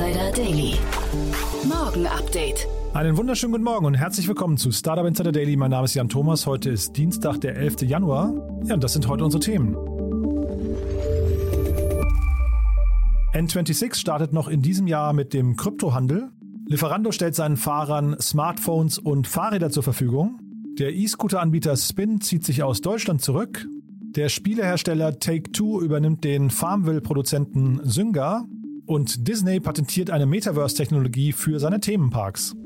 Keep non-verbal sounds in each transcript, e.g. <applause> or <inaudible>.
Insider Daily. Morgen Update. Einen wunderschönen guten Morgen und herzlich willkommen zu Startup Insider Daily. Mein Name ist Jan Thomas. Heute ist Dienstag, der 11. Januar. Ja, und das sind heute unsere Themen. N26 startet noch in diesem Jahr mit dem Kryptohandel. Lieferando stellt seinen Fahrern Smartphones und Fahrräder zur Verfügung. Der E-Scooter-Anbieter Spin zieht sich aus Deutschland zurück. Der Spielehersteller Take-Two übernimmt den Farmville-Produzenten Zynga. Und Disney patentiert eine Metaverse-Technologie für seine Themenparks.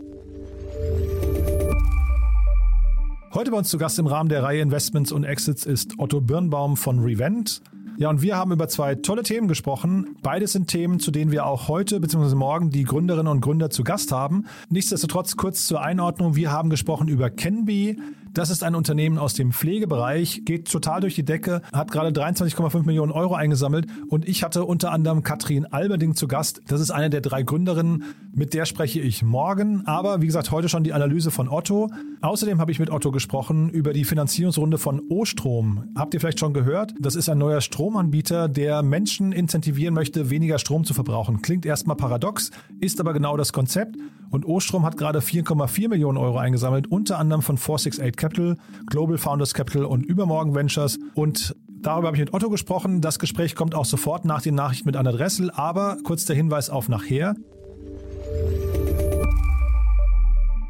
Heute bei uns zu Gast im Rahmen der Reihe Investments und Exits ist Otto Birnbaum von Revent. Ja, und wir haben über zwei tolle Themen gesprochen. Beides sind Themen, zu denen wir auch heute bzw. morgen die Gründerinnen und Gründer zu Gast haben. Nichtsdestotrotz kurz zur Einordnung. Wir haben gesprochen über Kenby, das ist ein Unternehmen aus dem Pflegebereich, geht total durch die Decke, hat gerade 23,5 Millionen Euro eingesammelt und ich hatte unter anderem Katrin Alberding zu Gast. Das ist eine der drei Gründerinnen, mit der spreche ich morgen. Aber wie gesagt, heute schon die Analyse von Otto. Außerdem habe ich mit Otto gesprochen über die Finanzierungsrunde von O-Strom. Habt ihr vielleicht schon gehört? Das ist ein neuer Stromanbieter, der Menschen incentivieren möchte, weniger Strom zu verbrauchen. Klingt erstmal paradox, ist aber genau das Konzept. Und O-Strom hat gerade 4,4 Millionen Euro eingesammelt, unter anderem von 468 Capital, Global Founders Capital und Übermorgen Ventures. Und darüber habe ich mit Otto gesprochen. Das Gespräch kommt auch sofort nach den Nachrichten mit Anna Dressel. Aber kurz der Hinweis auf nachher.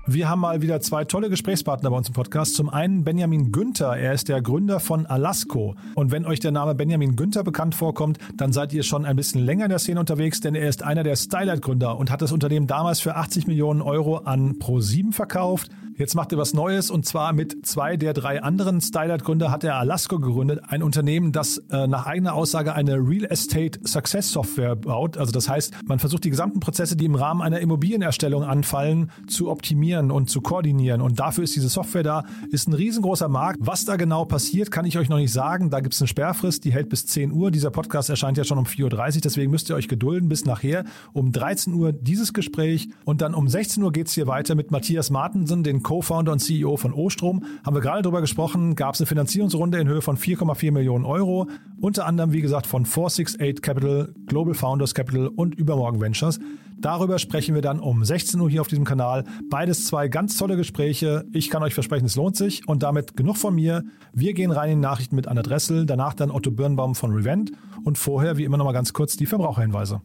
Wir haben mal wieder zwei tolle Gesprächspartner bei uns im Podcast. Zum einen Benjamin Günther. Er ist der Gründer von Alasco. Und wenn euch der Name Benjamin Günther bekannt vorkommt, dann seid ihr schon ein bisschen länger in der Szene unterwegs, denn er ist einer der Stylight-Gründer und hat das Unternehmen damals für 80 Millionen Euro an Pro7 verkauft. Jetzt macht er was Neues und zwar mit zwei der drei anderen Stylight-Gründer hat er Alasco gegründet, ein Unternehmen, das äh, nach eigener Aussage eine Real Estate Success Software baut. Also das heißt, man versucht die gesamten Prozesse, die im Rahmen einer Immobilienerstellung anfallen, zu optimieren und zu koordinieren. Und dafür ist diese Software da, ist ein riesengroßer Markt. Was da genau passiert, kann ich euch noch nicht sagen. Da gibt es eine Sperrfrist, die hält bis 10 Uhr. Dieser Podcast erscheint ja schon um 4.30 Uhr, deswegen müsst ihr euch gedulden bis nachher. Um 13 Uhr dieses Gespräch und dann um 16 Uhr geht es hier weiter mit Matthias Martensen, den Co-Founder und CEO von Ostrom. Haben wir gerade drüber gesprochen, gab es eine Finanzierungsrunde in Höhe von 4,4 Millionen Euro. Unter anderem, wie gesagt, von 468 Capital, Global Founders Capital und Übermorgen Ventures. Darüber sprechen wir dann um 16 Uhr hier auf diesem Kanal. Beides zwei ganz tolle Gespräche. Ich kann euch versprechen, es lohnt sich. Und damit genug von mir. Wir gehen rein in Nachrichten mit Anna Dressel, danach dann Otto Birnbaum von Revent und vorher, wie immer, noch mal ganz kurz die Verbraucherhinweise.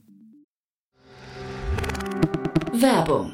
Werbung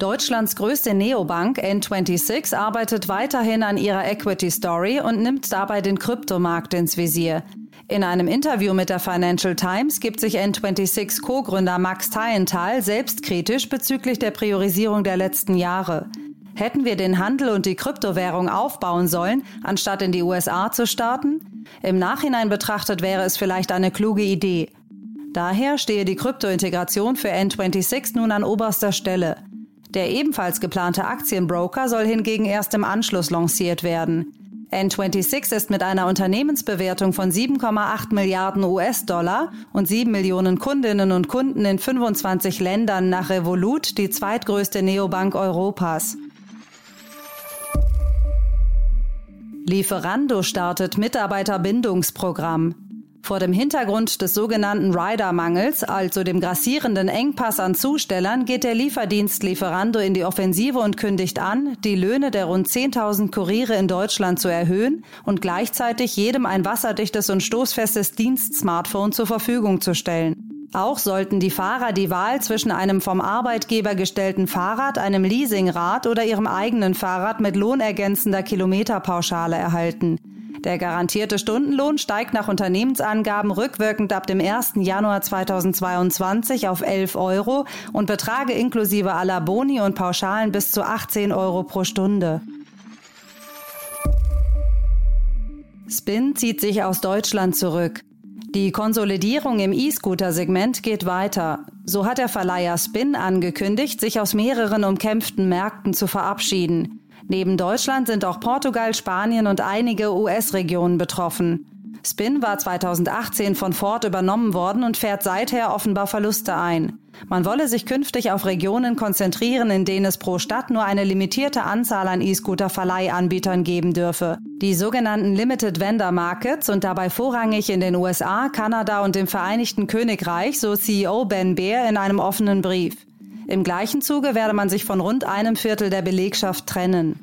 Deutschlands größte Neobank N26 arbeitet weiterhin an ihrer Equity Story und nimmt dabei den Kryptomarkt ins Visier. In einem Interview mit der Financial Times gibt sich N26 Co-Gründer Max Teilenthal selbstkritisch bezüglich der Priorisierung der letzten Jahre. Hätten wir den Handel und die Kryptowährung aufbauen sollen, anstatt in die USA zu starten? Im Nachhinein betrachtet wäre es vielleicht eine kluge Idee. Daher stehe die Kryptointegration für N26 nun an oberster Stelle. Der ebenfalls geplante Aktienbroker soll hingegen erst im Anschluss lanciert werden. N26 ist mit einer Unternehmensbewertung von 7,8 Milliarden US-Dollar und 7 Millionen Kundinnen und Kunden in 25 Ländern nach Revolut die zweitgrößte Neobank Europas. Lieferando startet Mitarbeiterbindungsprogramm. Vor dem Hintergrund des sogenannten Rider-Mangels, also dem grassierenden Engpass an Zustellern, geht der Lieferdienst Lieferando in die Offensive und kündigt an, die Löhne der rund 10.000 Kuriere in Deutschland zu erhöhen und gleichzeitig jedem ein wasserdichtes und stoßfestes Dienst-Smartphone zur Verfügung zu stellen. Auch sollten die Fahrer die Wahl zwischen einem vom Arbeitgeber gestellten Fahrrad, einem Leasingrad oder ihrem eigenen Fahrrad mit lohnergänzender Kilometerpauschale erhalten. Der garantierte Stundenlohn steigt nach Unternehmensangaben rückwirkend ab dem 1. Januar 2022 auf 11 Euro und betrage inklusive aller Boni und Pauschalen bis zu 18 Euro pro Stunde. Spin zieht sich aus Deutschland zurück. Die Konsolidierung im E-Scooter-Segment geht weiter. So hat der Verleiher Spin angekündigt, sich aus mehreren umkämpften Märkten zu verabschieden. Neben Deutschland sind auch Portugal, Spanien und einige US-Regionen betroffen. Spin war 2018 von Ford übernommen worden und fährt seither offenbar Verluste ein. Man wolle sich künftig auf Regionen konzentrieren, in denen es pro Stadt nur eine limitierte Anzahl an E-Scooter-Verleihanbietern geben dürfe. Die sogenannten Limited Vendor Markets und dabei vorrangig in den USA, Kanada und dem Vereinigten Königreich, so CEO Ben Bear in einem offenen Brief. Im gleichen Zuge werde man sich von rund einem Viertel der Belegschaft trennen.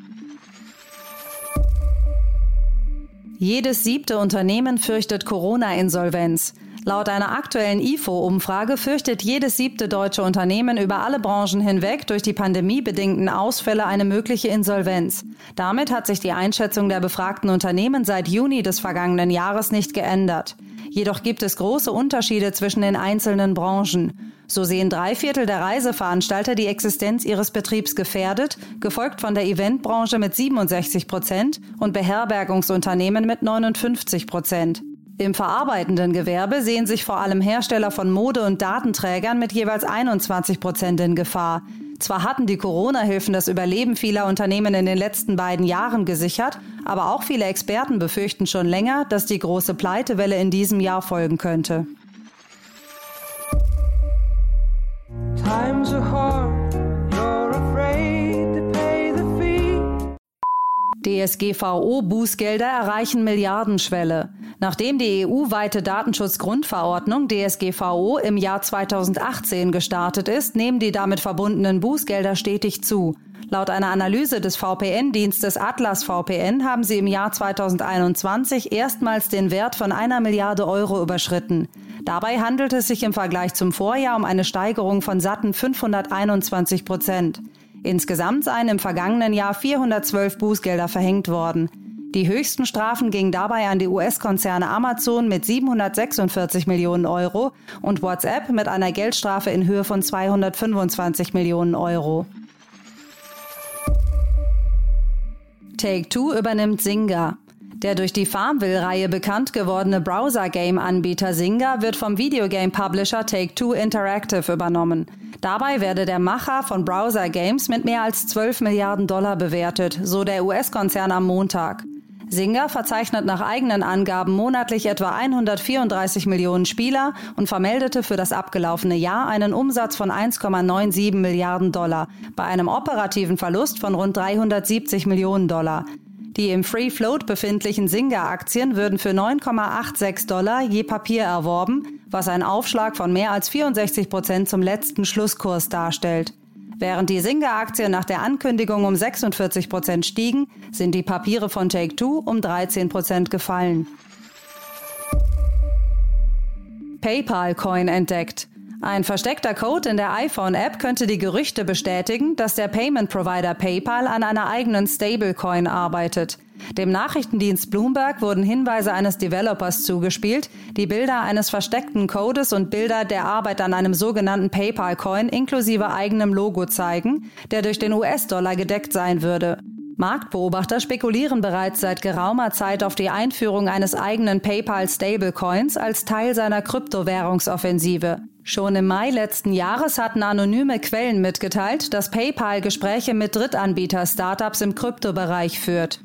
Jedes siebte Unternehmen fürchtet Corona-Insolvenz. Laut einer aktuellen IFO-Umfrage fürchtet jedes siebte deutsche Unternehmen über alle Branchen hinweg durch die pandemiebedingten Ausfälle eine mögliche Insolvenz. Damit hat sich die Einschätzung der befragten Unternehmen seit Juni des vergangenen Jahres nicht geändert. Jedoch gibt es große Unterschiede zwischen den einzelnen Branchen. So sehen drei Viertel der Reiseveranstalter die Existenz ihres Betriebs gefährdet, gefolgt von der Eventbranche mit 67 Prozent und Beherbergungsunternehmen mit 59 Prozent. Im verarbeitenden Gewerbe sehen sich vor allem Hersteller von Mode- und Datenträgern mit jeweils 21 Prozent in Gefahr. Zwar hatten die Corona-Hilfen das Überleben vieler Unternehmen in den letzten beiden Jahren gesichert, aber auch viele Experten befürchten schon länger, dass die große Pleitewelle in diesem Jahr folgen könnte. DSGVO-Bußgelder erreichen Milliardenschwelle. Nachdem die EU-weite Datenschutzgrundverordnung DSGVO im Jahr 2018 gestartet ist, nehmen die damit verbundenen Bußgelder stetig zu. Laut einer Analyse des VPN-Dienstes Atlas VPN haben sie im Jahr 2021 erstmals den Wert von einer Milliarde Euro überschritten. Dabei handelt es sich im Vergleich zum Vorjahr um eine Steigerung von satten 521 Prozent. Insgesamt seien im vergangenen Jahr 412 Bußgelder verhängt worden. Die höchsten Strafen gingen dabei an die US-Konzerne Amazon mit 746 Millionen Euro und WhatsApp mit einer Geldstrafe in Höhe von 225 Millionen Euro. Take-Two übernimmt Zynga. Der durch die Farmville-Reihe bekannt gewordene Browser-Game-Anbieter Zynga wird vom Videogame-Publisher Take-Two Interactive übernommen. Dabei werde der Macher von Browser-Games mit mehr als 12 Milliarden Dollar bewertet, so der US-Konzern am Montag. Zynga verzeichnet nach eigenen Angaben monatlich etwa 134 Millionen Spieler und vermeldete für das abgelaufene Jahr einen Umsatz von 1,97 Milliarden Dollar bei einem operativen Verlust von rund 370 Millionen Dollar. Die im Free Float befindlichen Singa-Aktien würden für 9,86 Dollar je Papier erworben, was ein Aufschlag von mehr als 64 Prozent zum letzten Schlusskurs darstellt. Während die Singa-Aktien nach der Ankündigung um 46 Prozent stiegen, sind die Papiere von Take-Two um 13 Prozent gefallen. PayPal-Coin entdeckt. Ein versteckter Code in der iPhone-App könnte die Gerüchte bestätigen, dass der Payment-Provider PayPal an einer eigenen Stablecoin arbeitet. Dem Nachrichtendienst Bloomberg wurden Hinweise eines Developers zugespielt, die Bilder eines versteckten Codes und Bilder der Arbeit an einem sogenannten PayPal-Coin inklusive eigenem Logo zeigen, der durch den US-Dollar gedeckt sein würde. Marktbeobachter spekulieren bereits seit geraumer Zeit auf die Einführung eines eigenen PayPal Stablecoins als Teil seiner Kryptowährungsoffensive. Schon im Mai letzten Jahres hatten anonyme Quellen mitgeteilt, dass PayPal Gespräche mit Drittanbieter-Startups im Kryptobereich führt.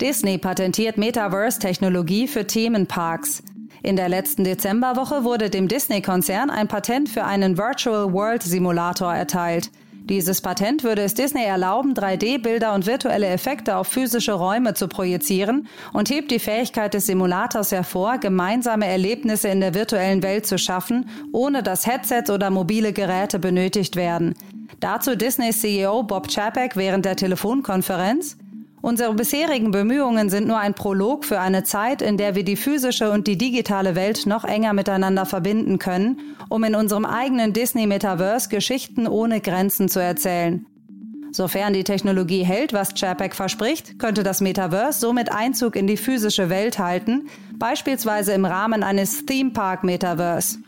Disney patentiert Metaverse-Technologie für Themenparks. In der letzten Dezemberwoche wurde dem Disney-Konzern ein Patent für einen Virtual World Simulator erteilt. Dieses Patent würde es Disney erlauben, 3D-Bilder und virtuelle Effekte auf physische Räume zu projizieren und hebt die Fähigkeit des Simulators hervor, gemeinsame Erlebnisse in der virtuellen Welt zu schaffen, ohne dass Headsets oder mobile Geräte benötigt werden. Dazu Disneys CEO Bob Chapek während der Telefonkonferenz. Unsere bisherigen Bemühungen sind nur ein Prolog für eine Zeit, in der wir die physische und die digitale Welt noch enger miteinander verbinden können, um in unserem eigenen Disney-Metaverse Geschichten ohne Grenzen zu erzählen. Sofern die Technologie hält, was Chapek verspricht, könnte das Metaverse somit Einzug in die physische Welt halten, beispielsweise im Rahmen eines Theme Park Metaverse.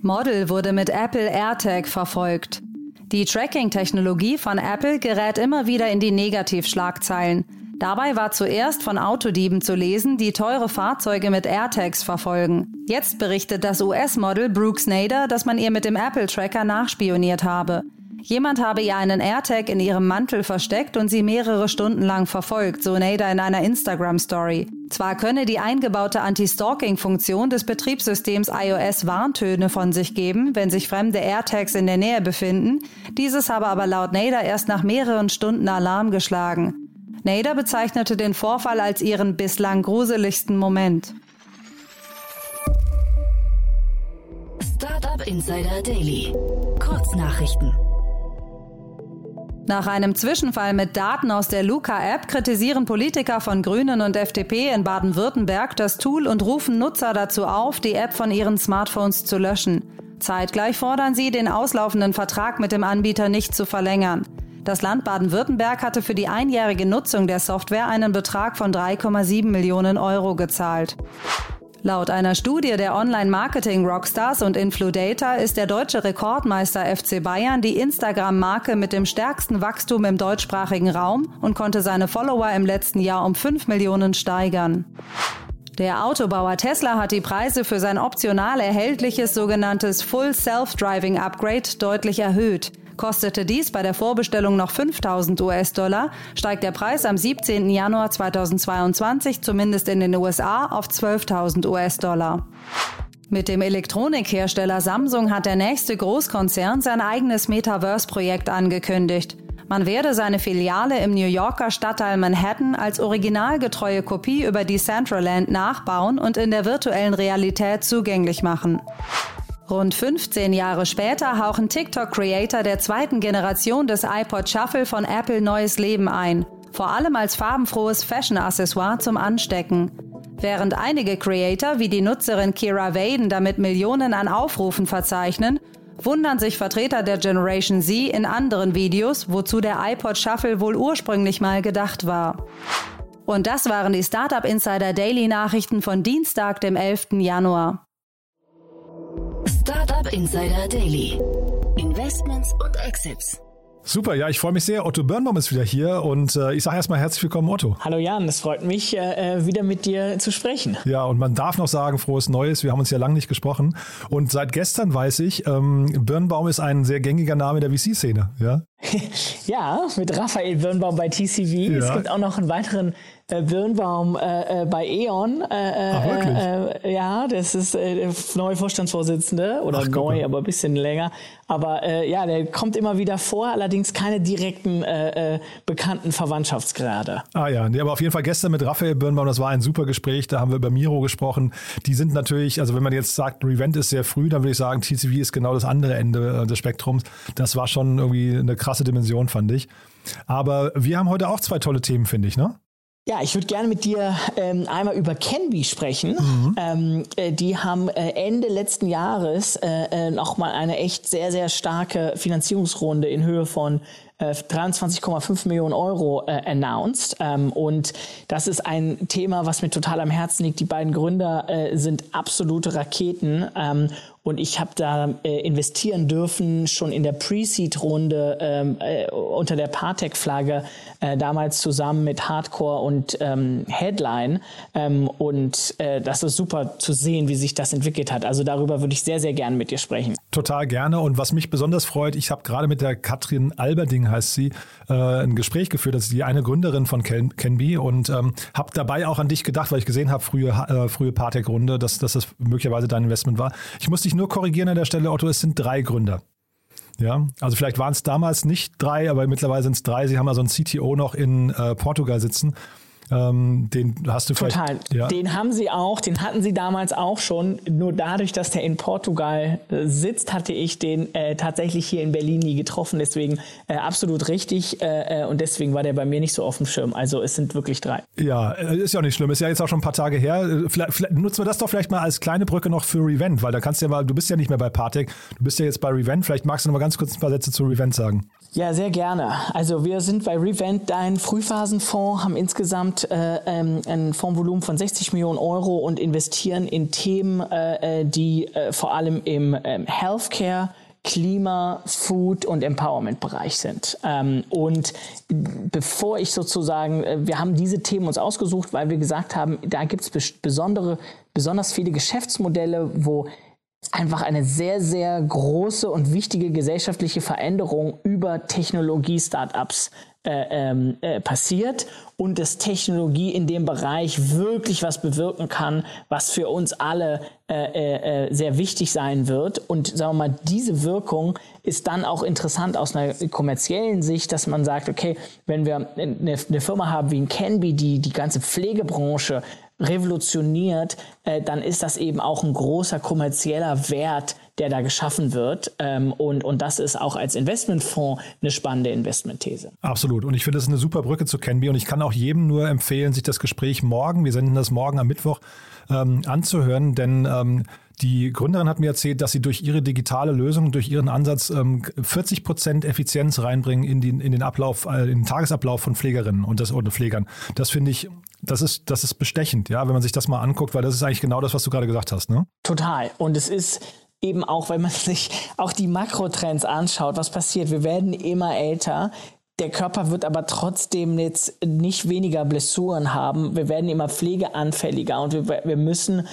Model wurde mit Apple AirTag verfolgt. Die Tracking-Technologie von Apple gerät immer wieder in die Negativschlagzeilen. Dabei war zuerst von Autodieben zu lesen, die teure Fahrzeuge mit AirTags verfolgen. Jetzt berichtet das US-Model Brooke Nader, dass man ihr mit dem Apple-Tracker nachspioniert habe. Jemand habe ihr einen AirTag in ihrem Mantel versteckt und sie mehrere Stunden lang verfolgt, so Nader in einer Instagram-Story. Zwar könne die eingebaute Anti-Stalking-Funktion des Betriebssystems iOS Warntöne von sich geben, wenn sich fremde AirTags in der Nähe befinden, dieses habe aber laut Nader erst nach mehreren Stunden Alarm geschlagen. Nader bezeichnete den Vorfall als ihren bislang gruseligsten Moment. Startup Insider Daily. Kurznachrichten. Nach einem Zwischenfall mit Daten aus der Luca-App kritisieren Politiker von Grünen und FDP in Baden-Württemberg das Tool und rufen Nutzer dazu auf, die App von ihren Smartphones zu löschen. Zeitgleich fordern sie, den auslaufenden Vertrag mit dem Anbieter nicht zu verlängern. Das Land Baden-Württemberg hatte für die einjährige Nutzung der Software einen Betrag von 3,7 Millionen Euro gezahlt. Laut einer Studie der Online-Marketing-Rockstars und Infludata ist der deutsche Rekordmeister FC Bayern die Instagram-Marke mit dem stärksten Wachstum im deutschsprachigen Raum und konnte seine Follower im letzten Jahr um 5 Millionen steigern. Der Autobauer Tesla hat die Preise für sein optional erhältliches sogenanntes Full Self-Driving Upgrade deutlich erhöht. Kostete dies bei der Vorbestellung noch 5000 US-Dollar, steigt der Preis am 17. Januar 2022 zumindest in den USA auf 12.000 US-Dollar. Mit dem Elektronikhersteller Samsung hat der nächste Großkonzern sein eigenes Metaverse-Projekt angekündigt. Man werde seine Filiale im New Yorker Stadtteil Manhattan als originalgetreue Kopie über die Centraland nachbauen und in der virtuellen Realität zugänglich machen. Rund 15 Jahre später hauchen TikTok-Creator der zweiten Generation des iPod Shuffle von Apple neues Leben ein. Vor allem als farbenfrohes Fashion-Accessoire zum Anstecken. Während einige Creator wie die Nutzerin Kira Vaden damit Millionen an Aufrufen verzeichnen, wundern sich Vertreter der Generation Z in anderen Videos, wozu der iPod Shuffle wohl ursprünglich mal gedacht war. Und das waren die Startup Insider Daily Nachrichten von Dienstag, dem 11. Januar. Insider Daily. Investments und Exits. Super, ja, ich freue mich sehr. Otto Birnbaum ist wieder hier und äh, ich sage erstmal herzlich willkommen, Otto. Hallo Jan, es freut mich, äh, äh, wieder mit dir zu sprechen. Ja, und man darf noch sagen, frohes Neues. Wir haben uns ja lange nicht gesprochen. Und seit gestern weiß ich, ähm, Birnbaum ist ein sehr gängiger Name der VC-Szene, ja? <laughs> ja, mit Raphael Birnbaum bei TCV. Ja. Es gibt auch noch einen weiteren äh, Birnbaum äh, äh, bei E.ON. Äh, Ach, wirklich? Äh, ja, das ist äh, der neue Vorstandsvorsitzende oder Ach, neu, aber ein bisschen länger. Aber äh, ja, der kommt immer wieder vor, allerdings keine direkten äh, äh, bekannten Verwandtschaftsgrade. Ah ja, nee, aber auf jeden Fall gestern mit Raphael Birnbaum, das war ein super Gespräch, da haben wir über Miro gesprochen. Die sind natürlich, also wenn man jetzt sagt, Revent ist sehr früh, dann würde ich sagen, TCV ist genau das andere Ende des Spektrums. Das war schon irgendwie eine krasse Dimension, fand ich. Aber wir haben heute auch zwei tolle Themen, finde ich, ne? Ja, ich würde gerne mit dir ähm, einmal über Canby sprechen. Mhm. Ähm, äh, die haben äh, Ende letzten Jahres äh, äh nochmal eine echt sehr, sehr starke Finanzierungsrunde in Höhe von 23,5 äh, Millionen Euro äh, announced. Ähm, und das ist ein Thema, was mir total am Herzen liegt. Die beiden Gründer äh, sind absolute Raketen. Ähm, und ich habe da äh, investieren dürfen, schon in der Pre-Seed-Runde ähm, äh, unter der Partec-Flagge, äh, damals zusammen mit Hardcore und ähm, Headline. Ähm, und äh, das ist super zu sehen, wie sich das entwickelt hat. Also darüber würde ich sehr, sehr gerne mit dir sprechen. Total gerne. Und was mich besonders freut, ich habe gerade mit der Katrin Alberding, heißt sie, äh, ein Gespräch geführt. Das ist die eine Gründerin von Ken Canby und ähm, habe dabei auch an dich gedacht, weil ich gesehen habe, frühe, äh, frühe Partec-Runde, dass, dass das möglicherweise dein Investment war. Ich muss dich nur korrigieren an der Stelle, Otto, es sind drei Gründer. Ja, also vielleicht waren es damals nicht drei, aber mittlerweile sind es drei. Sie haben also einen CTO noch in äh, Portugal sitzen. Ähm, den hast du Total. vielleicht. Ja. Den haben sie auch, den hatten sie damals auch schon. Nur dadurch, dass der in Portugal äh, sitzt, hatte ich den äh, tatsächlich hier in Berlin nie getroffen. Deswegen äh, absolut richtig. Äh, äh, und deswegen war der bei mir nicht so auf dem Schirm. Also es sind wirklich drei. Ja, äh, ist ja auch nicht schlimm. Ist ja jetzt auch schon ein paar Tage her. Vielleicht, vielleicht nutzen wir das doch vielleicht mal als kleine Brücke noch für Revent, weil da kannst du ja mal, du bist ja nicht mehr bei Partec, du bist ja jetzt bei Revent. Vielleicht magst du noch mal ganz kurz ein paar Sätze zu Revent sagen. Ja, sehr gerne. Also wir sind bei Revent ein Frühphasenfonds, haben insgesamt äh, ähm, ein Fondsvolumen von 60 Millionen Euro und investieren in Themen, äh, die äh, vor allem im ähm, Healthcare, Klima, Food und Empowerment-Bereich sind. Ähm, und bevor ich sozusagen, äh, wir haben diese Themen uns ausgesucht, weil wir gesagt haben, da gibt es besondere, besonders viele Geschäftsmodelle, wo einfach eine sehr, sehr große und wichtige gesellschaftliche Veränderung über Technologie-Startups äh, ähm, äh, passiert und dass Technologie in dem Bereich wirklich was bewirken kann, was für uns alle äh, äh, äh, sehr wichtig sein wird. Und sagen wir mal, diese Wirkung ist dann auch interessant aus einer kommerziellen Sicht, dass man sagt, okay, wenn wir eine, eine Firma haben wie ein Canby, die die ganze Pflegebranche revolutioniert, äh, dann ist das eben auch ein großer kommerzieller Wert, der da geschaffen wird. Ähm, und, und das ist auch als Investmentfonds eine spannende Investmentthese. Absolut. Und ich finde, das ist eine super Brücke zu Canby. Und ich kann auch jedem nur empfehlen, sich das Gespräch morgen, wir senden das morgen am Mittwoch, ähm, anzuhören, denn ähm, die Gründerin hat mir erzählt, dass sie durch ihre digitale Lösung, durch ihren Ansatz ähm, 40 Prozent Effizienz reinbringen in den, in den Ablauf, äh, in den Tagesablauf von Pflegerinnen und das oder Pflegern. Das finde ich, das ist, das ist bestechend, ja, wenn man sich das mal anguckt, weil das ist eigentlich genau das, was du gerade gesagt hast, ne? Total. Und es ist eben auch, wenn man <laughs> sich auch die Makrotrends anschaut, was passiert. Wir werden immer älter. Der Körper wird aber trotzdem jetzt nicht weniger Blessuren haben. Wir werden immer pflegeanfälliger und wir, wir müssen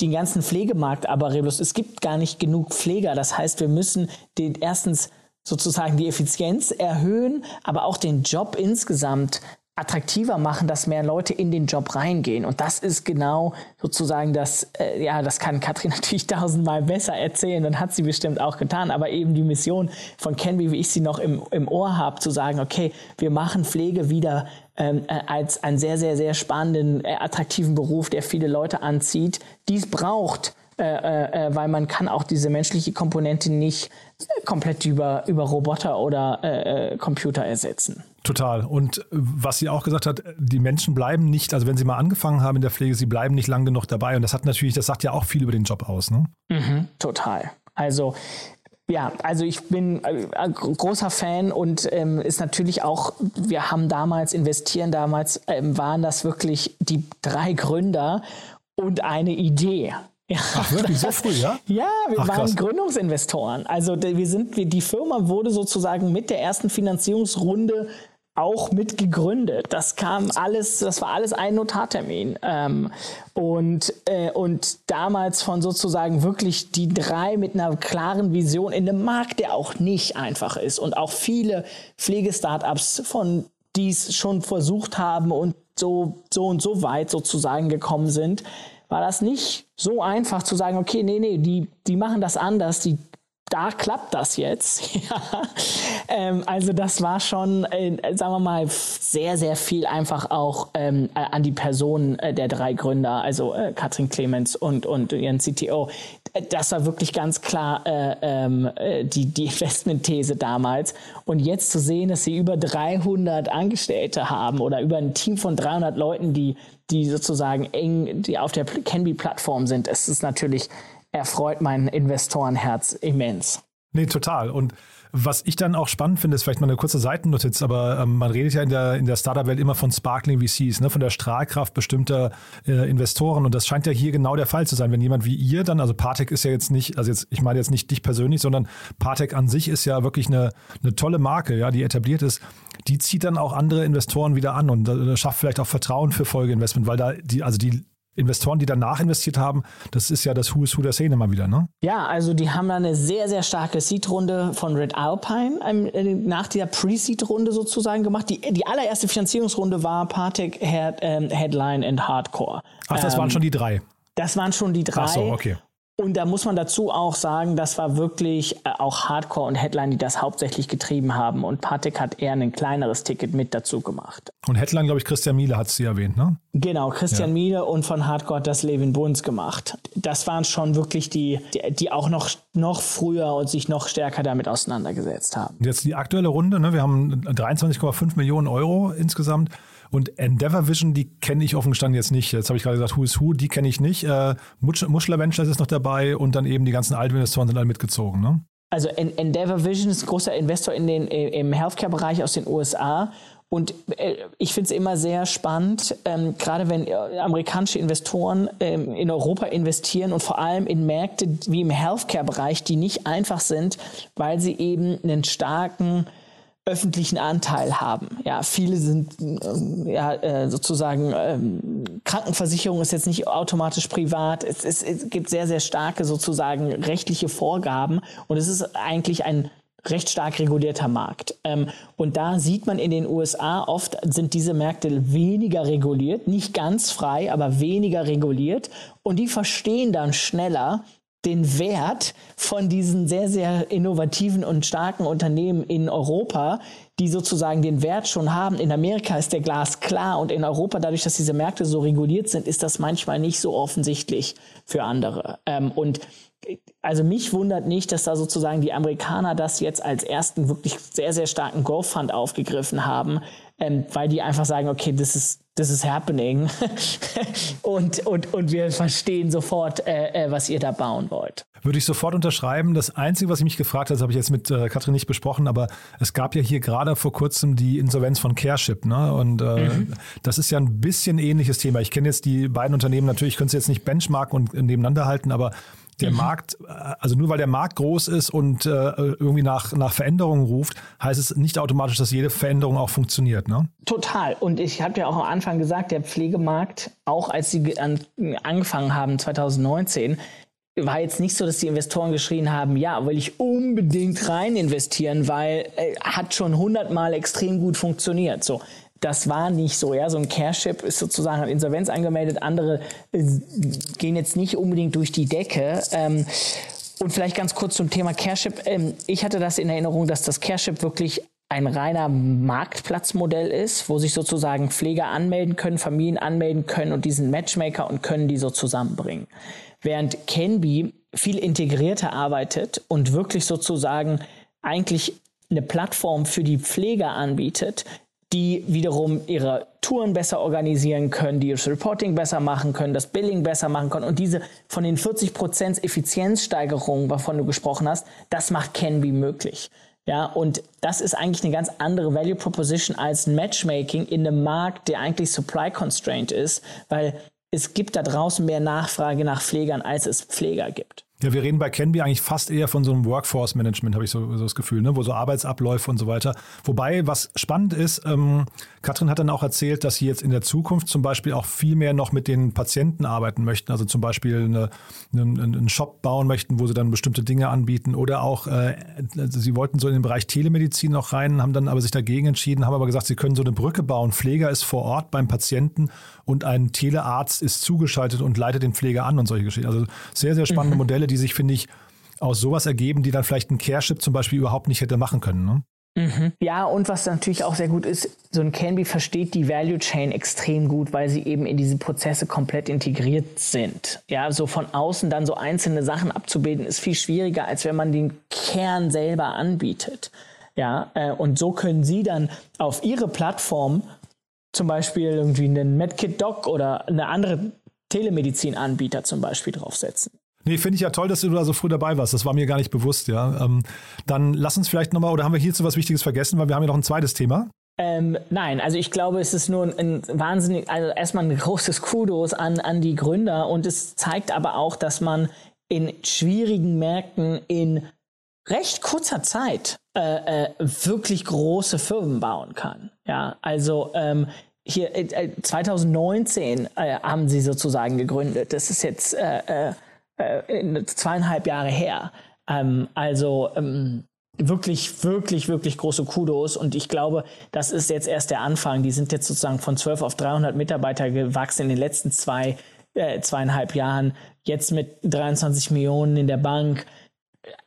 den ganzen Pflegemarkt aber regellos. Es gibt gar nicht genug Pfleger. Das heißt, wir müssen den erstens sozusagen die Effizienz erhöhen, aber auch den Job insgesamt attraktiver machen, dass mehr Leute in den Job reingehen. Und das ist genau sozusagen das, äh, ja, das kann Katrin <laughs> natürlich tausendmal besser erzählen und hat sie bestimmt auch getan. Aber eben die Mission von Canby, wie ich sie noch im, im Ohr habe, zu sagen, okay, wir machen Pflege wieder ähm, äh, als einen sehr, sehr, sehr spannenden, äh, attraktiven Beruf, der viele Leute anzieht. Dies braucht äh, äh, äh, weil man kann auch diese menschliche Komponente nicht komplett über, über Roboter oder äh, Computer ersetzen. Total. Und was sie auch gesagt hat, die Menschen bleiben nicht, also wenn sie mal angefangen haben in der Pflege, sie bleiben nicht lang genug dabei. Und das hat natürlich, das sagt ja auch viel über den Job aus, ne? Mhm, total. Also ja, also ich bin ein großer Fan und ähm, ist natürlich auch, wir haben damals investieren, damals ähm, waren das wirklich die drei Gründer und eine Idee. Ja. Ach, wirklich so früh, ja? <laughs> Ja, wir Ach, waren krass. Gründungsinvestoren. Also wir sind, die Firma wurde sozusagen mit der ersten Finanzierungsrunde auch mit gegründet. Das kam alles, das war alles ein Notartermin. Ähm, und, äh, und damals von sozusagen wirklich die drei mit einer klaren Vision in einem Markt, der auch nicht einfach ist und auch viele Pflegestartups von dies schon versucht haben und so, so und so weit sozusagen gekommen sind war das nicht so einfach zu sagen, okay, nee, nee, die, die machen das anders, die, da klappt das jetzt. <laughs> ja. ähm, also das war schon, äh, sagen wir mal, sehr, sehr viel einfach auch ähm, äh, an die Person äh, der drei Gründer, also äh, Katrin Clemens und, und ihren CTO. Äh, das war wirklich ganz klar äh, ähm, die, die <laughs> Investmentthese damals. Und jetzt zu sehen, dass sie über 300 Angestellte haben oder über ein Team von 300 Leuten, die die sozusagen eng, die auf der Canby-Plattform sind, ist es natürlich, erfreut mein Investorenherz immens. Nee, total. Und was ich dann auch spannend finde, ist vielleicht mal eine kurze Seitennotiz, aber ähm, man redet ja in der, in der Startup-Welt immer von Sparkling VCs, ne, von der Strahlkraft bestimmter äh, Investoren. Und das scheint ja hier genau der Fall zu sein. Wenn jemand wie ihr dann, also Partec ist ja jetzt nicht, also jetzt, ich meine jetzt nicht dich persönlich, sondern Partec an sich ist ja wirklich eine, eine tolle Marke, ja, die etabliert ist. Die zieht dann auch andere Investoren wieder an und äh, schafft vielleicht auch Vertrauen für Folgeinvestment, weil da die, also die Investoren, die danach investiert haben, das ist ja das Who is Who der Szene mal wieder, ne? Ja, also die haben da eine sehr, sehr starke Seed-Runde von Red Alpine ähm, äh, nach dieser Pre-Seed-Runde sozusagen gemacht. Die, die allererste Finanzierungsrunde war Partec, Head, ähm, Headline und Hardcore. Ach, das ähm, waren schon die drei. Das waren schon die drei. Ach so, okay. Und da muss man dazu auch sagen, das war wirklich äh, auch Hardcore und Headline, die das hauptsächlich getrieben haben. Und Patek hat eher ein kleineres Ticket mit dazu gemacht. Und Headline, glaube ich, Christian Miele hat sie erwähnt, ne? Genau, Christian ja. Miele und von Hardcore hat das Levin Bunz gemacht. Das waren schon wirklich die, die, die, auch noch, noch früher und sich noch stärker damit auseinandergesetzt haben. Jetzt die aktuelle Runde, ne? Wir haben 23,5 Millionen Euro insgesamt. Und Endeavor Vision, die kenne ich offen gestanden jetzt nicht. Jetzt habe ich gerade gesagt, Who is Who, die kenne ich nicht. Äh, Muschler Ventures ist noch dabei und dann eben die ganzen Altinvestoren sind alle mitgezogen. Ne? Also Endeavor Vision ist großer Investor in den, im Healthcare-Bereich aus den USA. Und äh, ich finde es immer sehr spannend, ähm, gerade wenn äh, amerikanische Investoren ähm, in Europa investieren und vor allem in Märkte wie im Healthcare-Bereich, die nicht einfach sind, weil sie eben einen starken öffentlichen Anteil haben. Ja, viele sind ähm, ja äh, sozusagen ähm, Krankenversicherung ist jetzt nicht automatisch privat. Es, es, es gibt sehr sehr starke sozusagen rechtliche Vorgaben und es ist eigentlich ein recht stark regulierter Markt. Ähm, und da sieht man in den USA oft sind diese Märkte weniger reguliert, nicht ganz frei, aber weniger reguliert und die verstehen dann schneller, den Wert von diesen sehr, sehr innovativen und starken Unternehmen in Europa, die sozusagen den Wert schon haben. In Amerika ist der Glas klar und in Europa, dadurch, dass diese Märkte so reguliert sind, ist das manchmal nicht so offensichtlich für andere. Ähm, und also mich wundert nicht, dass da sozusagen die Amerikaner das jetzt als ersten wirklich sehr, sehr starken Growth Fund aufgegriffen haben, ähm, weil die einfach sagen, okay, das ist this is happening <laughs> und, und, und wir verstehen sofort, äh, äh, was ihr da bauen wollt. Würde ich sofort unterschreiben. Das Einzige, was ich mich gefragt habe, das habe ich jetzt mit äh, Katrin nicht besprochen, aber es gab ja hier gerade vor kurzem die Insolvenz von Careship. Ne? Und äh, mhm. das ist ja ein bisschen ähnliches Thema. Ich kenne jetzt die beiden Unternehmen natürlich, ich könnte sie jetzt nicht benchmarken und nebeneinander halten, aber der mhm. Markt, äh, also nur weil der Markt groß ist und äh, irgendwie nach, nach Veränderungen ruft, heißt es nicht automatisch, dass jede Veränderung auch funktioniert, ne? Total. Und ich habe ja auch am Anfang gesagt, der Pflegemarkt, auch als sie an, angefangen haben 2019, war jetzt nicht so, dass die Investoren geschrien haben, ja, will ich unbedingt rein investieren, weil äh, hat schon hundertmal extrem gut funktioniert. So, das war nicht so. Ja, so ein Careship ist sozusagen an Insolvenz angemeldet, andere äh, gehen jetzt nicht unbedingt durch die Decke. Ähm, und vielleicht ganz kurz zum Thema Careship. Ähm, ich hatte das in Erinnerung, dass das Careship wirklich ein reiner Marktplatzmodell ist, wo sich sozusagen Pfleger anmelden können, Familien anmelden können und diesen Matchmaker und können die so zusammenbringen. Während Canby viel integrierter arbeitet und wirklich sozusagen eigentlich eine Plattform für die Pfleger anbietet, die wiederum ihre Touren besser organisieren können, die das Reporting besser machen können, das Billing besser machen können. Und diese von den 40 Prozent Effizienzsteigerung, wovon du gesprochen hast, das macht Canby möglich. Ja, und das ist eigentlich eine ganz andere Value Proposition als Matchmaking in einem Markt, der eigentlich supply constrained ist, weil es gibt da draußen mehr Nachfrage nach Pflegern, als es Pfleger gibt. Ja, wir reden bei Canby eigentlich fast eher von so einem Workforce-Management, habe ich so, so, das Gefühl, ne? wo so Arbeitsabläufe und so weiter. Wobei, was spannend ist, ähm, Katrin hat dann auch erzählt, dass sie jetzt in der Zukunft zum Beispiel auch viel mehr noch mit den Patienten arbeiten möchten. Also zum Beispiel eine, eine, einen Shop bauen möchten, wo sie dann bestimmte Dinge anbieten. Oder auch, äh, sie wollten so in den Bereich Telemedizin noch rein, haben dann aber sich dagegen entschieden, haben aber gesagt, sie können so eine Brücke bauen. Pfleger ist vor Ort beim Patienten und ein Telearzt ist zugeschaltet und leitet den Pfleger an und solche Geschichten. Also sehr, sehr spannende mhm. Modelle, die sich, finde ich, aus sowas ergeben, die dann vielleicht ein Careship zum Beispiel überhaupt nicht hätte machen können. Ne? Mhm. Ja, und was natürlich auch sehr gut ist, so ein Canby versteht die Value Chain extrem gut, weil sie eben in diese Prozesse komplett integriert sind. Ja, so von außen dann so einzelne Sachen abzubilden, ist viel schwieriger, als wenn man den Kern selber anbietet. Ja, äh, und so können Sie dann auf Ihre Plattform zum Beispiel irgendwie einen MedKit Doc oder eine andere Telemedizin-Anbieter zum Beispiel draufsetzen. Nee, finde ich ja toll, dass du da so früh dabei warst. Das war mir gar nicht bewusst, ja. Ähm, dann lass uns vielleicht nochmal, oder haben wir hierzu was Wichtiges vergessen, weil wir haben ja noch ein zweites Thema. Ähm, nein, also ich glaube, es ist nur ein, ein wahnsinnig, also erstmal ein großes Kudos an, an die Gründer und es zeigt aber auch, dass man in schwierigen Märkten in recht kurzer Zeit äh, äh, wirklich große Firmen bauen kann. Ja, also ähm, hier äh, 2019 äh, äh, haben sie sozusagen gegründet. Das ist jetzt äh, zweieinhalb Jahre her. Ähm, also ähm, wirklich, wirklich, wirklich große Kudos. Und ich glaube, das ist jetzt erst der Anfang. Die sind jetzt sozusagen von 12 auf 300 Mitarbeiter gewachsen in den letzten zwei, äh, zweieinhalb Jahren. Jetzt mit 23 Millionen in der Bank.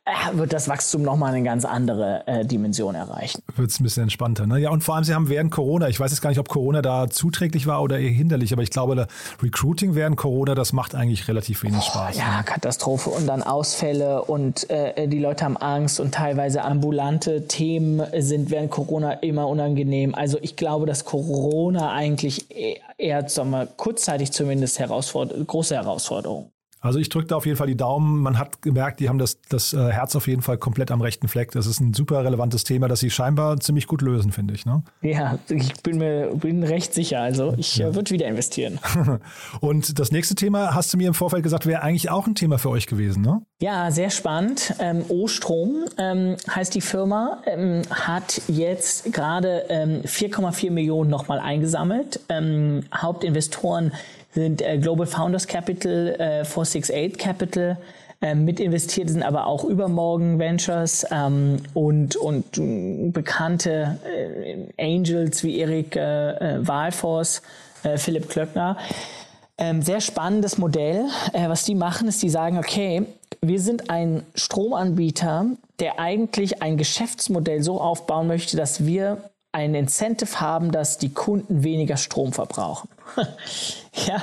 Äh, wird das Wachstum nochmal eine ganz andere äh, Dimension erreichen. Wird es ein bisschen entspannter. Ne? Ja, und vor allem, Sie haben während Corona, ich weiß jetzt gar nicht, ob Corona da zuträglich war oder eher hinderlich, aber ich glaube, Recruiting während Corona, das macht eigentlich relativ wenig oh, Spaß. Ja, ne? Katastrophe und dann Ausfälle und äh, die Leute haben Angst und teilweise ambulante Themen sind während Corona immer unangenehm. Also ich glaube, dass Corona eigentlich e-, eher, sagen wir, kurzzeitig zumindest herausford große Herausforderung. Also ich drücke da auf jeden Fall die Daumen. Man hat gemerkt, die haben das, das äh, Herz auf jeden Fall komplett am rechten Fleck. Das ist ein super relevantes Thema, das sie scheinbar ziemlich gut lösen, finde ich. Ne? Ja, ich bin mir bin recht sicher. Also ich ja. Äh, würde wieder investieren. <laughs> Und das nächste Thema, hast du mir im Vorfeld gesagt, wäre eigentlich auch ein Thema für euch gewesen, ne? Ja, sehr spannend. Ähm, O-Strom ähm, heißt die Firma, ähm, hat jetzt gerade 4,4 ähm, Millionen nochmal eingesammelt. Ähm, Hauptinvestoren sind äh, Global Founders Capital, äh, 468 Capital, äh, mit investiert sind aber auch Übermorgen Ventures ähm, und, und äh, bekannte Angels wie Erik äh, äh, Walfors, äh, Philipp Klöckner. Ähm, sehr spannendes Modell. Äh, was die machen, ist, die sagen, okay, wir sind ein Stromanbieter, der eigentlich ein Geschäftsmodell so aufbauen möchte, dass wir ein Incentive haben, dass die Kunden weniger Strom verbrauchen. <laughs> ja,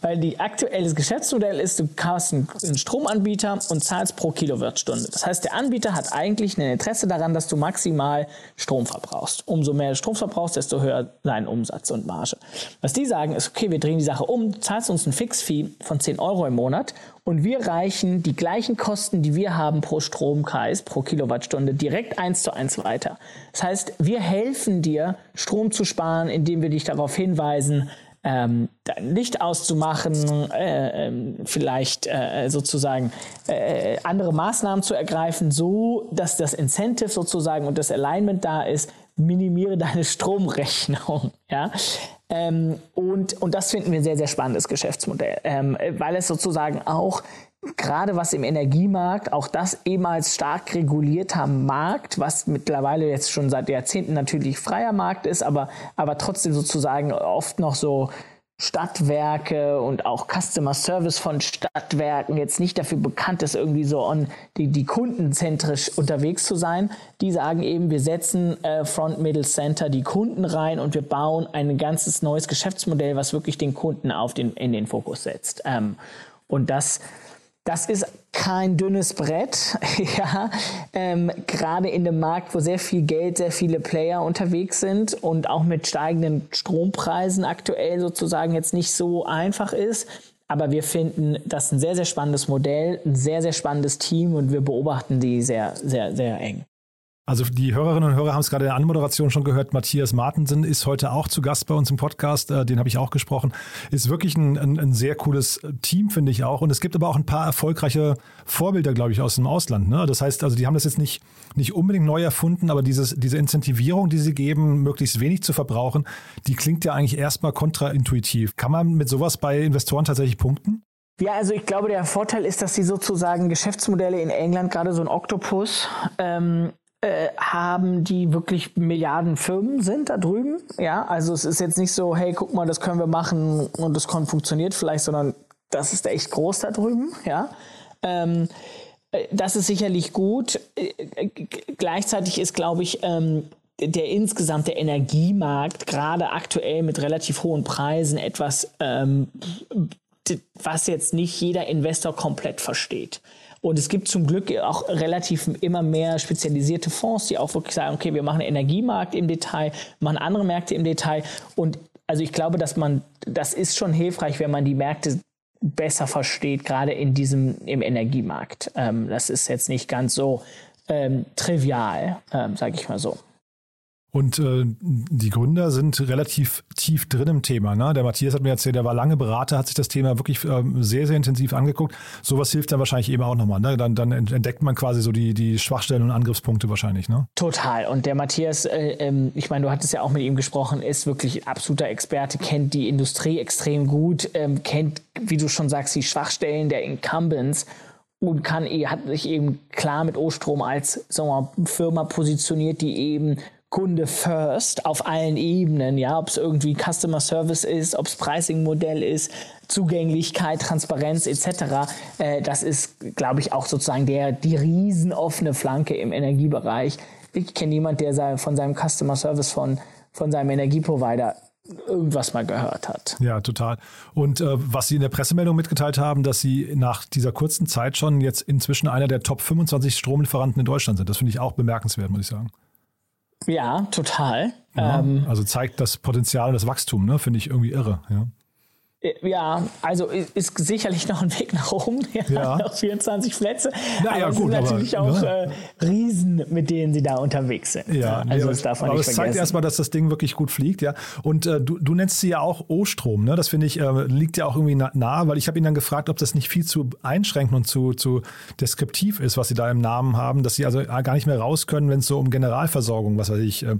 weil die aktuelles Geschäftsmodell ist, du kaufst einen Stromanbieter und zahlst pro Kilowattstunde. Das heißt, der Anbieter hat eigentlich ein Interesse daran, dass du maximal Strom verbrauchst. Umso mehr Strom verbrauchst, desto höher dein Umsatz und Marge. Was die sagen ist, okay, wir drehen die Sache um, zahlst uns ein Fixfee von 10 Euro im Monat und wir reichen die gleichen Kosten, die wir haben pro Stromkreis, pro Kilowattstunde, direkt eins zu eins weiter. Das heißt, wir helfen dir, Strom zu sparen, indem wir dich darauf hinweisen, ähm, Licht auszumachen, äh, äh, vielleicht äh, sozusagen äh, andere Maßnahmen zu ergreifen, so dass das Incentive sozusagen und das Alignment da ist, minimiere deine Stromrechnung. <laughs> Ja? Ähm, und, und das finden wir sehr, sehr spannendes Geschäftsmodell, ähm, weil es sozusagen auch gerade was im Energiemarkt, auch das ehemals stark regulierter Markt, was mittlerweile jetzt schon seit Jahrzehnten natürlich freier Markt ist, aber, aber trotzdem sozusagen oft noch so Stadtwerke und auch Customer Service von Stadtwerken jetzt nicht dafür bekannt ist, irgendwie so on die, die kundenzentrisch unterwegs zu sein. Die sagen eben, wir setzen äh, Front Middle Center die Kunden rein und wir bauen ein ganzes neues Geschäftsmodell, was wirklich den Kunden auf den, in den Fokus setzt. Ähm, und das das ist kein dünnes Brett, <laughs> ja. Ähm, Gerade in dem Markt, wo sehr viel Geld, sehr viele Player unterwegs sind und auch mit steigenden Strompreisen aktuell sozusagen jetzt nicht so einfach ist. Aber wir finden das ein sehr, sehr spannendes Modell, ein sehr, sehr spannendes Team und wir beobachten die sehr, sehr, sehr eng. Also die Hörerinnen und Hörer haben es gerade in der Anmoderation schon gehört. Matthias Martensen ist heute auch zu Gast bei uns im Podcast. Äh, den habe ich auch gesprochen. Ist wirklich ein, ein, ein, sehr cooles Team, finde ich auch. Und es gibt aber auch ein paar erfolgreiche Vorbilder, glaube ich, aus dem Ausland. Ne? Das heißt, also die haben das jetzt nicht, nicht unbedingt neu erfunden, aber dieses, diese Incentivierung, die sie geben, möglichst wenig zu verbrauchen, die klingt ja eigentlich erstmal kontraintuitiv. Kann man mit sowas bei Investoren tatsächlich punkten? Ja, also ich glaube, der Vorteil ist, dass sie sozusagen Geschäftsmodelle in England, gerade so ein Octopus, ähm, äh, haben, die wirklich Milliardenfirmen sind da drüben. Ja, also es ist jetzt nicht so, hey, guck mal, das können wir machen und das funktioniert vielleicht, sondern das ist echt groß da drüben. Ja. Ähm, äh, das ist sicherlich gut. Äh, gleichzeitig ist, glaube ich, ähm, der insgesamte Energiemarkt gerade aktuell mit relativ hohen Preisen etwas, ähm, was jetzt nicht jeder Investor komplett versteht. Und es gibt zum Glück auch relativ immer mehr spezialisierte Fonds, die auch wirklich sagen, okay, wir machen Energiemarkt im Detail, machen andere Märkte im Detail. Und also ich glaube, dass man, das ist schon hilfreich, wenn man die Märkte besser versteht, gerade in diesem, im Energiemarkt. Ähm, das ist jetzt nicht ganz so ähm, trivial, ähm, sage ich mal so. Und äh, die Gründer sind relativ tief drin im Thema. Ne? Der Matthias hat mir erzählt, der war lange Berater, hat sich das Thema wirklich äh, sehr, sehr intensiv angeguckt. Sowas hilft dann wahrscheinlich eben auch nochmal. Ne? Dann, dann entdeckt man quasi so die, die Schwachstellen und Angriffspunkte wahrscheinlich. Ne? Total. Und der Matthias, äh, ähm, ich meine, du hattest ja auch mit ihm gesprochen, ist wirklich absoluter Experte, kennt die Industrie extrem gut, ähm, kennt, wie du schon sagst, die Schwachstellen der Incumbents und kann, hat sich eben klar mit O-Strom als sagen wir mal, Firma positioniert, die eben Kunde first auf allen Ebenen, ja, ob es irgendwie Customer Service ist, ob es Pricing-Modell ist, Zugänglichkeit, Transparenz etc. Äh, das ist, glaube ich, auch sozusagen der die riesenoffene Flanke im Energiebereich. Ich kenne niemanden, der von seinem Customer Service von von seinem Energieprovider irgendwas mal gehört hat. Ja, total. Und äh, was Sie in der Pressemeldung mitgeteilt haben, dass Sie nach dieser kurzen Zeit schon jetzt inzwischen einer der Top 25 Stromlieferanten in Deutschland sind. Das finde ich auch bemerkenswert, muss ich sagen. Ja, total. Ja, ähm, also zeigt das Potenzial und das Wachstum, ne? finde ich irgendwie irre. Ja. Äh, ja, also ist sicherlich noch ein Weg nach oben. <laughs> Ja, ja. Noch 24 Plätze. Naja, aber gut, es sind natürlich aber, auch ne? äh, Riesen, mit denen sie da unterwegs sind. Ja, also das darf man aber nicht es zeigt erstmal, dass das Ding wirklich gut fliegt, ja. Und äh, du, du nennst sie ja auch O-Strom, ne? Das finde ich, äh, liegt ja auch irgendwie nahe, weil ich habe ihn dann gefragt, ob das nicht viel zu einschränkend und zu, zu deskriptiv ist, was sie da im Namen haben, dass sie also gar nicht mehr raus können, wenn es so um Generalversorgung, was weiß ich, äh,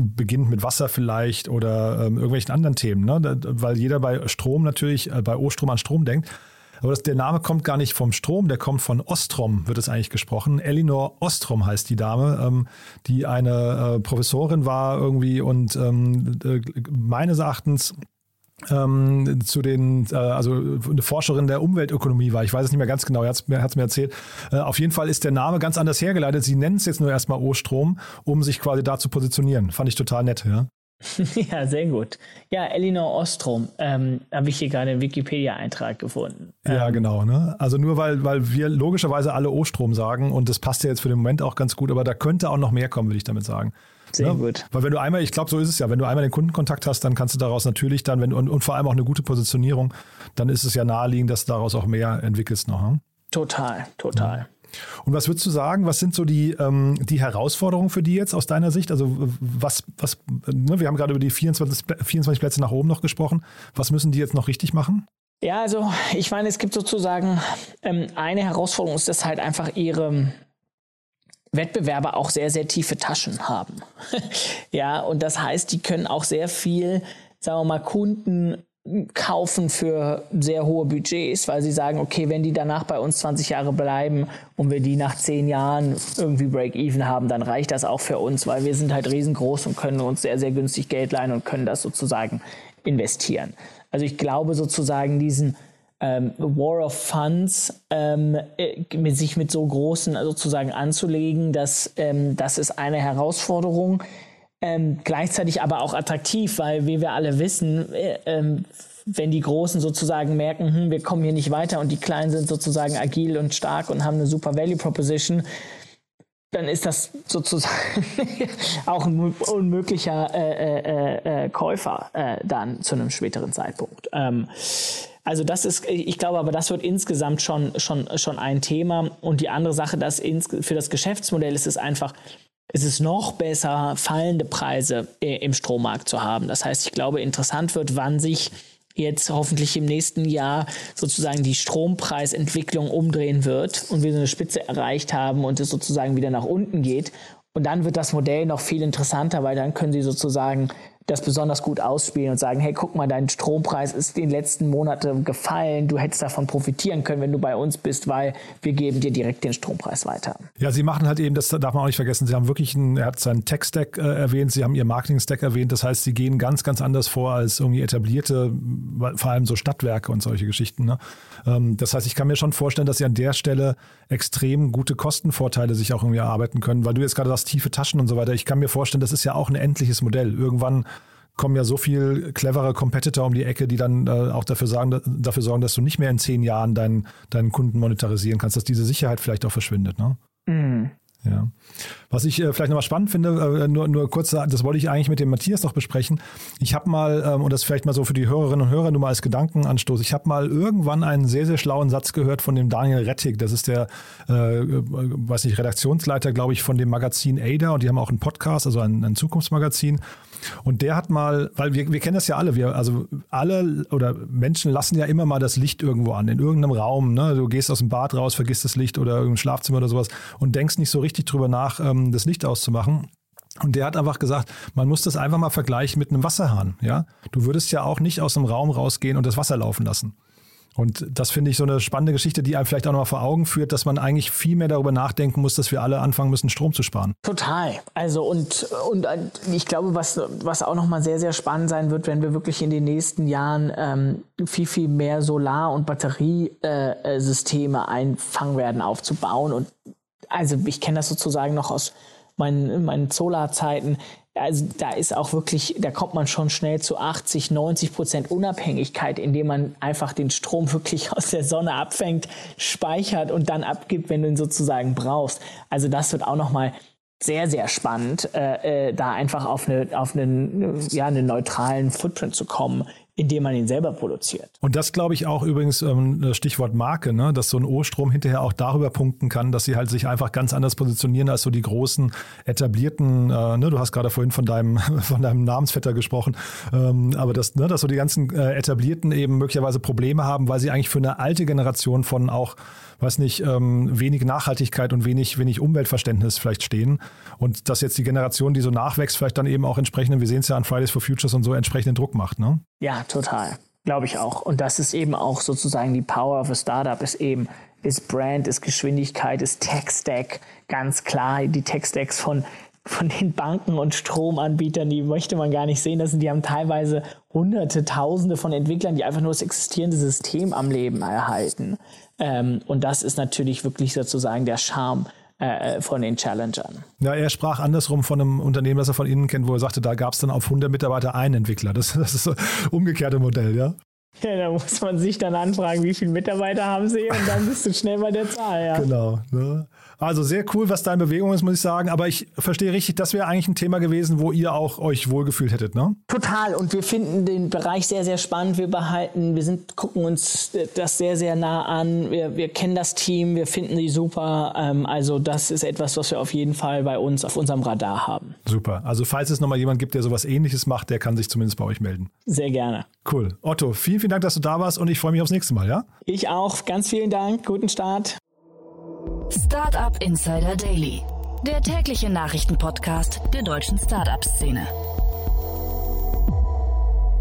beginnt mit Wasser vielleicht oder ähm, irgendwelchen anderen Themen, ne? weil jeder bei Strom natürlich, äh, bei O-Strom an Strom denkt. Aber das, der Name kommt gar nicht vom Strom, der kommt von Ostrom, wird es eigentlich gesprochen. Elinor Ostrom heißt die Dame, ähm, die eine äh, Professorin war irgendwie und ähm, äh, meines Erachtens ähm, zu den, äh, also eine Forscherin der Umweltökonomie war. Ich weiß es nicht mehr ganz genau, er hat es mir, mir erzählt. Äh, auf jeden Fall ist der Name ganz anders hergeleitet. Sie nennen es jetzt nur erstmal O-Strom, um sich quasi da zu positionieren. Fand ich total nett, ja. <laughs> Ja, sehr gut. Ja, Elinor Ostrom, ähm, habe ich hier gerade einen Wikipedia-Eintrag gefunden. Ja, ähm, genau. Ne? Also nur weil, weil wir logischerweise alle O-Strom sagen und das passt ja jetzt für den Moment auch ganz gut, aber da könnte auch noch mehr kommen, würde ich damit sagen. Sehr ja, gut. Weil wenn du einmal, ich glaube, so ist es ja, wenn du einmal den Kundenkontakt hast, dann kannst du daraus natürlich dann, wenn, und, und vor allem auch eine gute Positionierung, dann ist es ja naheliegend, dass du daraus auch mehr entwickelst noch. Hm? Total, total. Ja. Und was würdest du sagen, was sind so die, ähm, die Herausforderungen für die jetzt aus deiner Sicht? Also was, was ne, wir haben gerade über die 24, 24 Plätze nach oben noch gesprochen. Was müssen die jetzt noch richtig machen? Ja, also ich meine, es gibt sozusagen ähm, eine Herausforderung, ist das halt einfach ihre, Wettbewerber auch sehr, sehr tiefe Taschen haben. <laughs> ja, und das heißt, die können auch sehr viel, sagen wir mal, Kunden kaufen für sehr hohe Budgets, weil sie sagen, okay, wenn die danach bei uns 20 Jahre bleiben und wir die nach 10 Jahren irgendwie Break-Even haben, dann reicht das auch für uns, weil wir sind halt riesengroß und können uns sehr, sehr günstig Geld leihen und können das sozusagen investieren. Also ich glaube sozusagen diesen ähm, War of Funds ähm, äh, mit sich mit so großen sozusagen anzulegen, dass ähm, das ist eine Herausforderung. Ähm, gleichzeitig aber auch attraktiv, weil wie wir alle wissen, äh, ähm, wenn die Großen sozusagen merken, hm, wir kommen hier nicht weiter und die Kleinen sind sozusagen agil und stark und haben eine super Value Proposition, dann ist das sozusagen <laughs> auch ein unmöglicher äh, äh, äh, Käufer äh, dann zu einem späteren Zeitpunkt. Ähm, also das ist, ich glaube aber, das wird insgesamt schon, schon, schon ein Thema. Und die andere Sache, dass ins, für das Geschäftsmodell ist es einfach, ist es noch besser, fallende Preise im Strommarkt zu haben. Das heißt, ich glaube, interessant wird, wann sich jetzt hoffentlich im nächsten Jahr sozusagen die Strompreisentwicklung umdrehen wird und wir so eine Spitze erreicht haben und es sozusagen wieder nach unten geht. Und dann wird das Modell noch viel interessanter, weil dann können Sie sozusagen das besonders gut ausspielen und sagen, hey, guck mal, dein Strompreis ist den letzten Monaten gefallen, du hättest davon profitieren können, wenn du bei uns bist, weil wir geben dir direkt den Strompreis weiter. Ja, sie machen halt eben, das darf man auch nicht vergessen, sie haben wirklich, einen, er hat seinen Tech-Stack äh, erwähnt, sie haben ihr Marketing-Stack erwähnt, das heißt, sie gehen ganz, ganz anders vor als irgendwie etablierte, vor allem so Stadtwerke und solche Geschichten. Ne? Ähm, das heißt, ich kann mir schon vorstellen, dass sie an der Stelle extrem gute Kostenvorteile sich auch irgendwie erarbeiten können, weil du jetzt gerade sagst, tiefe Taschen und so weiter. Ich kann mir vorstellen, das ist ja auch ein endliches Modell. Irgendwann kommen ja so viel clevere Competitor um die Ecke, die dann äh, auch dafür, sagen, dafür sorgen, dass du nicht mehr in zehn Jahren deinen, deinen Kunden monetarisieren kannst, dass diese Sicherheit vielleicht auch verschwindet. Ne? Mm. Ja. Was ich äh, vielleicht nochmal spannend finde, äh, nur, nur kurz, das wollte ich eigentlich mit dem Matthias noch besprechen. Ich habe mal, ähm, und das vielleicht mal so für die Hörerinnen und Hörer nur mal als Gedankenanstoß, ich habe mal irgendwann einen sehr, sehr schlauen Satz gehört von dem Daniel Rettig. Das ist der, äh, weiß nicht, Redaktionsleiter, glaube ich, von dem Magazin Ada und die haben auch einen Podcast, also ein, ein Zukunftsmagazin. Und der hat mal, weil wir, wir kennen das ja alle, wir, also alle oder Menschen lassen ja immer mal das Licht irgendwo an, in irgendeinem Raum. Ne? Du gehst aus dem Bad raus, vergisst das Licht oder im Schlafzimmer oder sowas und denkst nicht so richtig drüber nach, ähm, das Licht auszumachen. Und der hat einfach gesagt, man muss das einfach mal vergleichen mit einem Wasserhahn. Ja, du würdest ja auch nicht aus dem Raum rausgehen und das Wasser laufen lassen. Und das finde ich so eine spannende Geschichte, die einem vielleicht auch noch mal vor Augen führt, dass man eigentlich viel mehr darüber nachdenken muss, dass wir alle anfangen müssen, Strom zu sparen. Total. Also und, und ich glaube, was, was auch noch mal sehr, sehr spannend sein wird, wenn wir wirklich in den nächsten Jahren ähm, viel, viel mehr Solar- und Batteriesysteme äh, einfangen werden, aufzubauen. Und also ich kenne das sozusagen noch aus meinen, meinen Solarzeiten also da ist auch wirklich, da kommt man schon schnell zu 80, 90 Prozent Unabhängigkeit, indem man einfach den Strom wirklich <laughs> aus der Sonne abfängt, speichert und dann abgibt, wenn du ihn sozusagen brauchst. Also das wird auch nochmal sehr, sehr spannend, äh, äh, da einfach auf, eine, auf einen, ja, einen neutralen Footprint zu kommen indem man ihn selber produziert. Und das glaube ich auch übrigens ähm, Stichwort Marke, ne? dass so ein O-Strom hinterher auch darüber punkten kann, dass sie halt sich einfach ganz anders positionieren als so die großen etablierten, äh, ne? du hast gerade vorhin von deinem, <laughs> von deinem Namensvetter gesprochen, ähm, aber dass, ne, dass so die ganzen äh, etablierten eben möglicherweise Probleme haben, weil sie eigentlich für eine alte Generation von auch weiß nicht, ähm, wenig Nachhaltigkeit und wenig, wenig Umweltverständnis vielleicht stehen. Und dass jetzt die Generation, die so nachwächst, vielleicht dann eben auch entsprechenden, wir sehen es ja an Fridays for Futures und so, entsprechenden Druck macht, ne? Ja, total. Glaube ich auch. Und das ist eben auch sozusagen die Power of a Startup, ist eben, ist Brand, ist Geschwindigkeit, ist Tech-Stack, ganz klar. Die Tech-Stacks von von den Banken und Stromanbietern, die möchte man gar nicht sehen. Das sind, die haben teilweise hunderte, tausende von Entwicklern, die einfach nur das existierende System am Leben erhalten. Ähm, und das ist natürlich wirklich sozusagen der Charme äh, von den Challengern. Ja, er sprach andersrum von einem Unternehmen, das er von Ihnen kennt, wo er sagte, da gab es dann auf 100 Mitarbeiter einen Entwickler. Das, das ist das umgekehrte Modell, ja? Ja, da muss man sich dann anfragen, wie viele Mitarbeiter haben Sie und dann bist du schnell bei der Zahl, ja. Genau. Ne? Also sehr cool, was deine Bewegung ist, muss ich sagen. Aber ich verstehe richtig, das wäre eigentlich ein Thema gewesen, wo ihr auch euch wohlgefühlt hättet, ne? Total. Und wir finden den Bereich sehr, sehr spannend. Wir behalten, wir sind, gucken uns das sehr, sehr nah an. Wir, wir kennen das Team, wir finden sie super. Ähm, also das ist etwas, was wir auf jeden Fall bei uns auf unserem Radar haben. Super. Also falls es nochmal jemand gibt, der sowas ähnliches macht, der kann sich zumindest bei euch melden. Sehr gerne. Cool. Otto, vielen, vielen Dank, dass du da warst und ich freue mich aufs nächste Mal, ja? Ich auch. Ganz vielen Dank. Guten Start. Startup Insider Daily, der tägliche Nachrichtenpodcast der deutschen Startup-Szene.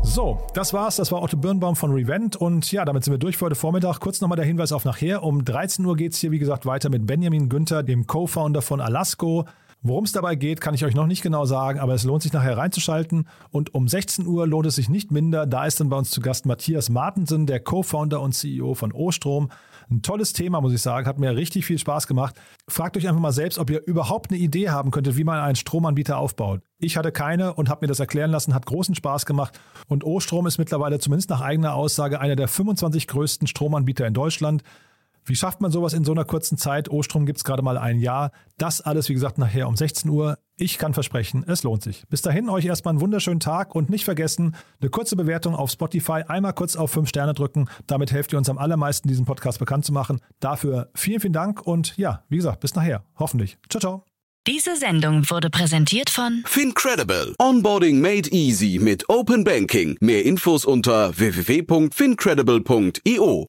So, das war's. Das war Otto Birnbaum von Revent. Und ja, damit sind wir durch für heute Vormittag. Kurz nochmal der Hinweis auf nachher. Um 13 Uhr geht's hier, wie gesagt, weiter mit Benjamin Günther, dem Co-Founder von Alasco. Worum es dabei geht, kann ich euch noch nicht genau sagen, aber es lohnt sich nachher reinzuschalten. Und um 16 Uhr lohnt es sich nicht minder. Da ist dann bei uns zu Gast Matthias Martensen, der Co-Founder und CEO von Ostrom. Ein tolles Thema, muss ich sagen. Hat mir richtig viel Spaß gemacht. Fragt euch einfach mal selbst, ob ihr überhaupt eine Idee haben könntet, wie man einen Stromanbieter aufbaut. Ich hatte keine und habe mir das erklären lassen, hat großen Spaß gemacht. Und O-Strom ist mittlerweile zumindest nach eigener Aussage einer der 25 größten Stromanbieter in Deutschland. Wie schafft man sowas in so einer kurzen Zeit? O-Strom gibt es gerade mal ein Jahr. Das alles, wie gesagt, nachher um 16 Uhr. Ich kann versprechen, es lohnt sich. Bis dahin euch erstmal einen wunderschönen Tag und nicht vergessen, eine kurze Bewertung auf Spotify, einmal kurz auf 5 Sterne drücken. Damit helft ihr uns am allermeisten, diesen Podcast bekannt zu machen. Dafür vielen, vielen Dank und ja, wie gesagt, bis nachher. Hoffentlich. Ciao, ciao. Diese Sendung wurde präsentiert von Fincredible. Onboarding made easy mit Open Banking. Mehr Infos unter www.fincredible.io.